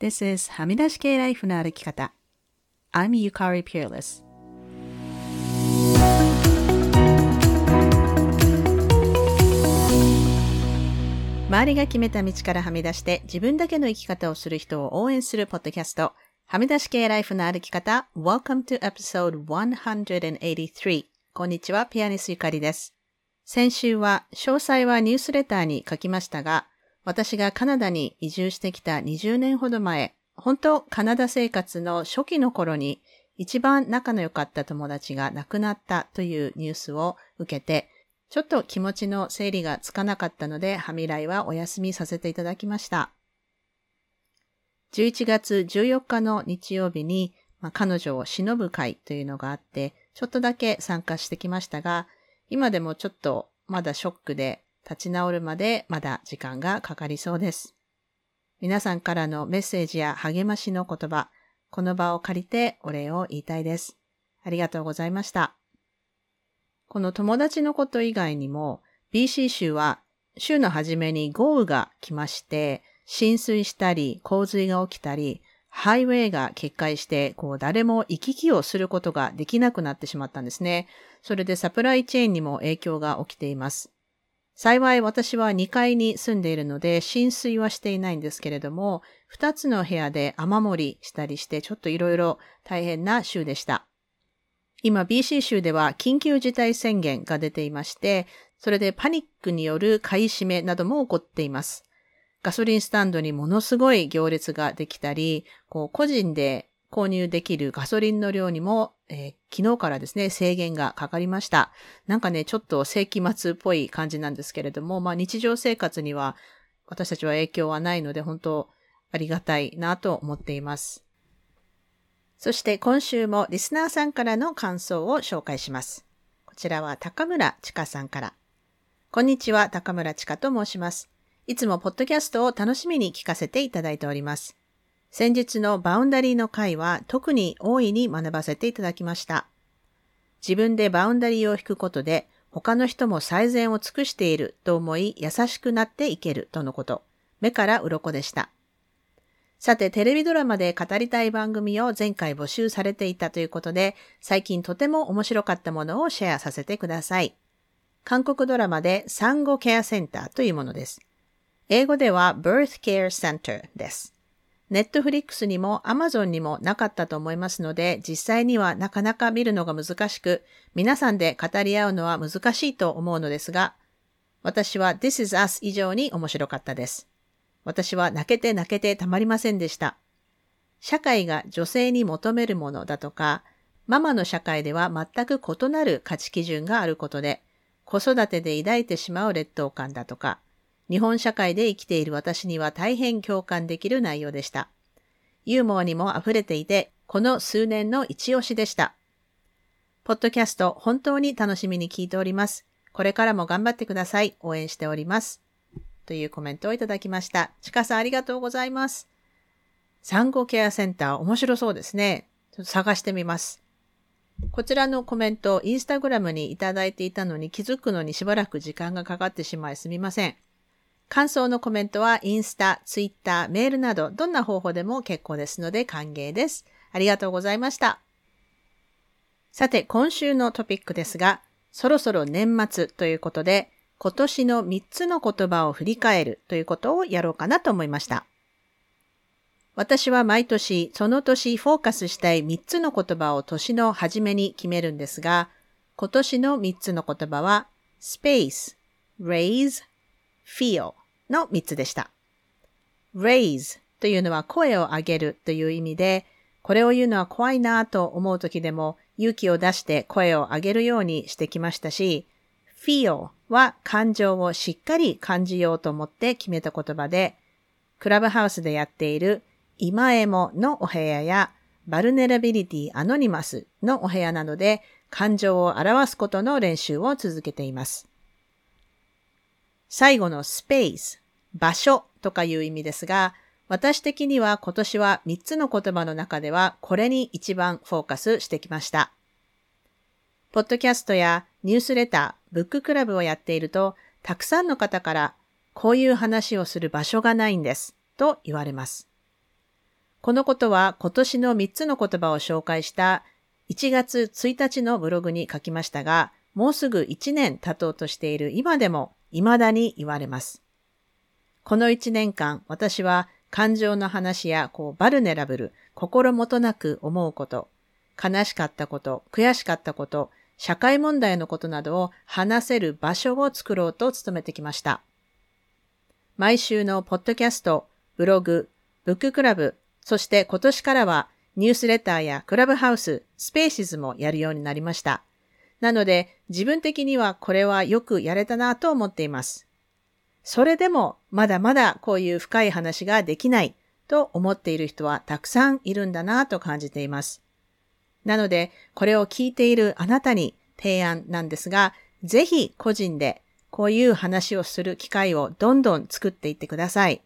This is はみ出し系ライフの歩き方。I'm Yukari Peerless. 周りが決めた道からはみ出して自分だけの生き方をする人を応援するポッドキャスト。はみ出し系ライフの歩き方。Welcome to episode 183. こんにちは、ピアニスゆかりです。先週は詳細はニュースレターに書きましたが、私がカナダに移住してきた20年ほど前、本当カナダ生活の初期の頃に一番仲の良かった友達が亡くなったというニュースを受けて、ちょっと気持ちの整理がつかなかったので、ハミライはお休みさせていただきました。11月14日の日曜日に、まあ、彼女を忍ぶ会というのがあって、ちょっとだけ参加してきましたが、今でもちょっとまだショックで立ち直るまでまだ時間がかかりそうです。皆さんからのメッセージや励ましの言葉、この場を借りてお礼を言いたいです。ありがとうございました。この友達のこと以外にも、BC 州は週の初めに豪雨が来まして、浸水したり、洪水が起きたり、ハイウェイが決壊して、こう誰も行き来をすることができなくなってしまったんですね。それでサプライチェーンにも影響が起きています。幸い私は2階に住んでいるので浸水はしていないんですけれども、2つの部屋で雨漏りしたりしてちょっといろいろ大変な週でした。今 BC 州では緊急事態宣言が出ていまして、それでパニックによる買い占めなども起こっています。ガソリンスタンドにものすごい行列ができたり、こう個人で購入できるガソリンの量にも、えー、昨日からですね、制限がかかりました。なんかね、ちょっと世紀末っぽい感じなんですけれども、まあ日常生活には私たちは影響はないので、本当ありがたいなと思っています。そして今週もリスナーさんからの感想を紹介します。こちらは高村千佳さんから。こんにちは、高村千佳と申します。いつもポッドキャストを楽しみに聞かせていただいております。先日のバウンダリーの回は特に大いに学ばせていただきました。自分でバウンダリーを引くことで他の人も最善を尽くしていると思い優しくなっていけるとのこと。目から鱗でした。さて、テレビドラマで語りたい番組を前回募集されていたということで、最近とても面白かったものをシェアさせてください。韓国ドラマで産後ケアセンターというものです。英語では Birth Care Center です。ネットフリックスにもアマゾンにもなかったと思いますので、実際にはなかなか見るのが難しく、皆さんで語り合うのは難しいと思うのですが、私は This is Us 以上に面白かったです。私は泣けて泣けてたまりませんでした。社会が女性に求めるものだとか、ママの社会では全く異なる価値基準があることで、子育てで抱いてしまう劣等感だとか、日本社会で生きている私には大変共感できる内容でした。ユーモアにも溢れていて、この数年の一押しでした。ポッドキャスト本当に楽しみに聞いております。これからも頑張ってください。応援しております。というコメントをいただきました。ちかさんありがとうございます。産後ケアセンター面白そうですね。ちょっと探してみます。こちらのコメント、インスタグラムにいただいていたのに気づくのにしばらく時間がかかってしまいすみません。感想のコメントはインスタ、ツイッター、メールなどどんな方法でも結構ですので歓迎です。ありがとうございました。さて、今週のトピックですが、そろそろ年末ということで、今年の3つの言葉を振り返るということをやろうかなと思いました。私は毎年その年フォーカスしたい3つの言葉を年の初めに決めるんですが、今年の3つの言葉は space, raise, feel の3つでした。raise というのは声を上げるという意味で、これを言うのは怖いなと思う時でも勇気を出して声を上げるようにしてきましたし、feel は感情をしっかり感じようと思って決めた言葉で、クラブハウスでやっている今エモのお部屋やバルネラビリティアノニマスのお部屋などで感情を表すことの練習を続けています。最後のスペース、場所とかいう意味ですが、私的には今年は3つの言葉の中ではこれに一番フォーカスしてきました。ポッドキャストやニュースレター、ブッククラブをやっていると、たくさんの方からこういう話をする場所がないんですと言われます。このことは今年の3つの言葉を紹介した1月1日のブログに書きましたが、もうすぐ1年経とうとしている今でも未だに言われます。この1年間、私は感情の話やこうバルネラブル、心もとなく思うこと、悲しかったこと、悔しかったこと、社会問題のことなどを話せる場所を作ろうと努めてきました。毎週のポッドキャスト、ブログ、ブッククラブ、そして今年からはニュースレターやクラブハウス、スペーシズもやるようになりました。なので自分的にはこれはよくやれたなと思っています。それでもまだまだこういう深い話ができないと思っている人はたくさんいるんだなと感じています。なのでこれを聞いているあなたに提案なんですが、ぜひ個人でこういう話をする機会をどんどん作っていってください。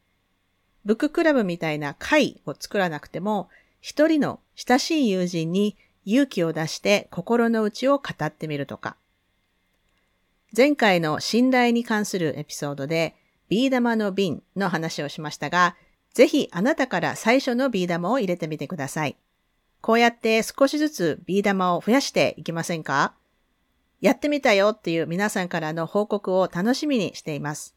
ブッククラブみたいな会を作らなくても、一人の親しい友人に勇気を出して心の内を語ってみるとか。前回の信頼に関するエピソードで、ビー玉の瓶の話をしましたが、ぜひあなたから最初のビー玉を入れてみてください。こうやって少しずつビー玉を増やしていきませんか？やってみたよっていう皆さんからの報告を楽しみにしています。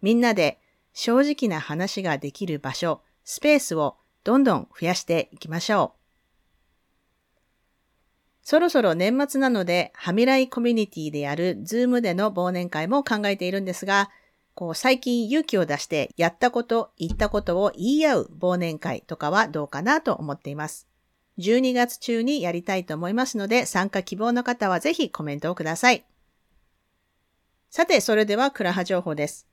みんなで正直な話ができる場所、スペースをどんどん増やしていきましょう。そろそろ年末なので、はみらいコミュニティでやるズームでの忘年会も考えているんですが、こう最近勇気を出してやったこと、言ったことを言い合う忘年会とかはどうかなと思っています。12月中にやりたいと思いますので、参加希望の方はぜひコメントをください。さて、それではクラハ情報です。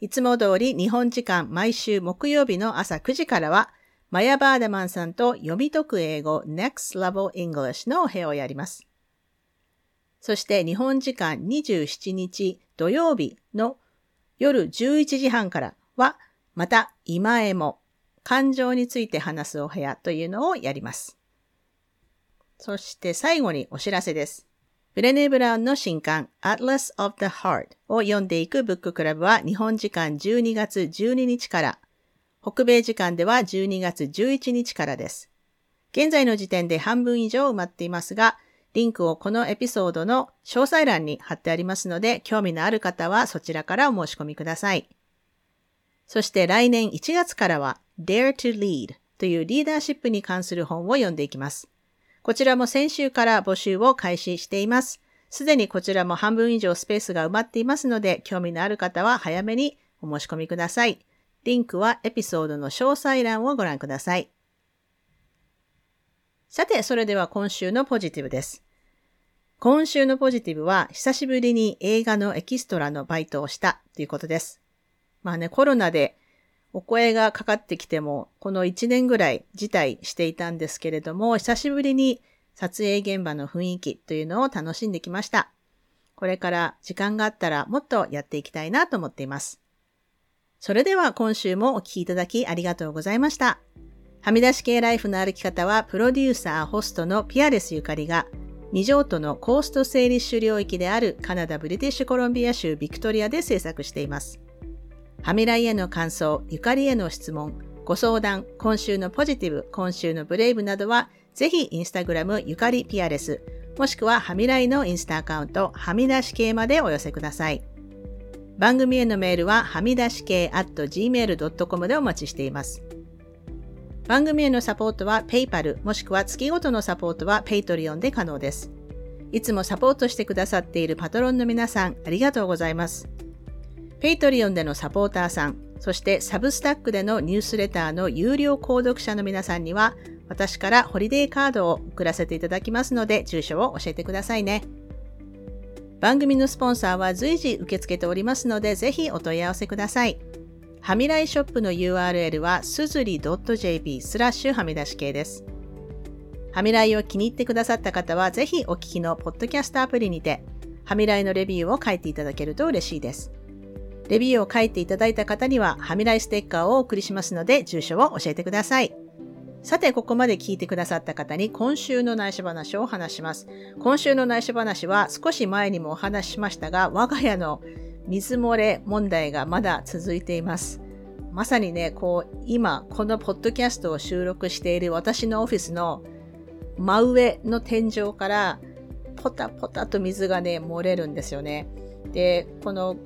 いつも通り日本時間毎週木曜日の朝9時からは、マヤ・バーダマンさんと読み解く英語 Next Level English のお部屋をやります。そして日本時間27日土曜日の夜11時半からは、また今へも感情について話すお部屋というのをやります。そして最後にお知らせです。ブレネ・ブラウンの新刊 Atlas of the Heart を読んでいくブッククラブは日本時間12月12日から北米時間では12月11日からです。現在の時点で半分以上埋まっていますが、リンクをこのエピソードの詳細欄に貼ってありますので、興味のある方はそちらからお申し込みください。そして来年1月からは Dare to Lead というリーダーシップに関する本を読んでいきます。こちらも先週から募集を開始しています。すでにこちらも半分以上スペースが埋まっていますので、興味のある方は早めにお申し込みください。リンクはエピソードの詳細欄をご覧ください。さて、それでは今週のポジティブです。今週のポジティブは、久しぶりに映画のエキストラのバイトをしたということです。まあね、コロナでお声がかかってきても、この1年ぐらい辞退していたんですけれども、久しぶりに撮影現場の雰囲気というのを楽しんできました。これから時間があったらもっとやっていきたいなと思っています。それでは今週もお聴きいただきありがとうございました。はみ出し系ライフの歩き方は、プロデューサー、ホストのピアレスゆかりが、二条都のコースト整理主領域であるカナダ・ブリティッシュコロンビア州ビクトリアで制作しています。はみらいへの感想、ゆかりへの質問、ご相談、今週のポジティブ、今週のブレイブなどは、ぜひインスタグラムゆかりピアレス、もしくははみらいのインスタアカウント、はみ出し系までお寄せください。番組へのメールははみ出し系 at gmail.com でお待ちしています。番組へのサポートは PayPal もしくは月ごとのサポートは Patreon で可能です。いつもサポートしてくださっているパトロンの皆さんありがとうございます。Patreon でのサポーターさん、そしてサブスタックでのニュースレターの有料購読者の皆さんには私からホリデーカードを送らせていただきますので住所を教えてくださいね。番組のスポンサーは随時受け付けておりますので、ぜひお問い合わせください。はみらいショップの URL はすずり .jp スラッシュはみ出し系です。はみらいを気に入ってくださった方は、ぜひお聞きのポッドキャストアプリにて、はみらいのレビューを書いていただけると嬉しいです。レビューを書いていただいた方には、はみらいステッカーをお送りしますので、住所を教えてください。さて、ここまで聞いてくださった方に今週の内緒話を話します。今週の内緒話は少し前にもお話ししましたが、我が家の水漏れ問題がまだ続いています。まさにね、こう、今、このポッドキャストを収録している私のオフィスの真上の天井から、ポタポタと水がね、漏れるんですよね。で、この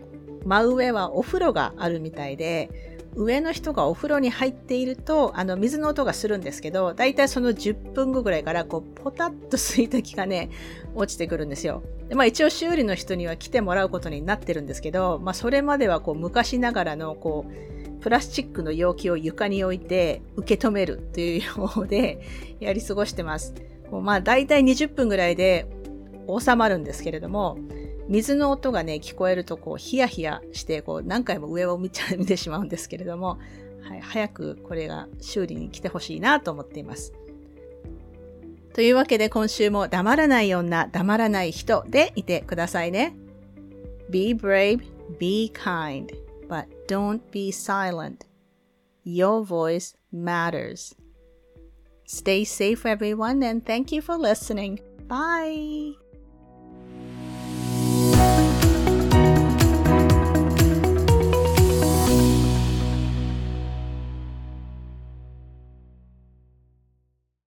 真上はお風呂があるみたいで、上の人がお風呂に入っていると、あの、水の音がするんですけど、だいたいその10分後ぐらいから、こう、ポタッと水滴がね、落ちてくるんですよ。でまあ一応修理の人には来てもらうことになってるんですけど、まあそれまではこう、昔ながらの、こう、プラスチックの容器を床に置いて受け止めるという方でやり過ごしてます。こうまあ大体20分ぐらいで収まるんですけれども、水の音がね、聞こえるとこう、ヒヤヒヤして、こう、何回も上を見ちゃ、見てしまうんですけれども、はい、早くこれが修理に来てほしいなと思っています。というわけで今週も黙らない女、黙らない人でいてくださいね。Be brave, be kind, but don't be silent. Your voice matters. Stay safe everyone and thank you for listening. Bye!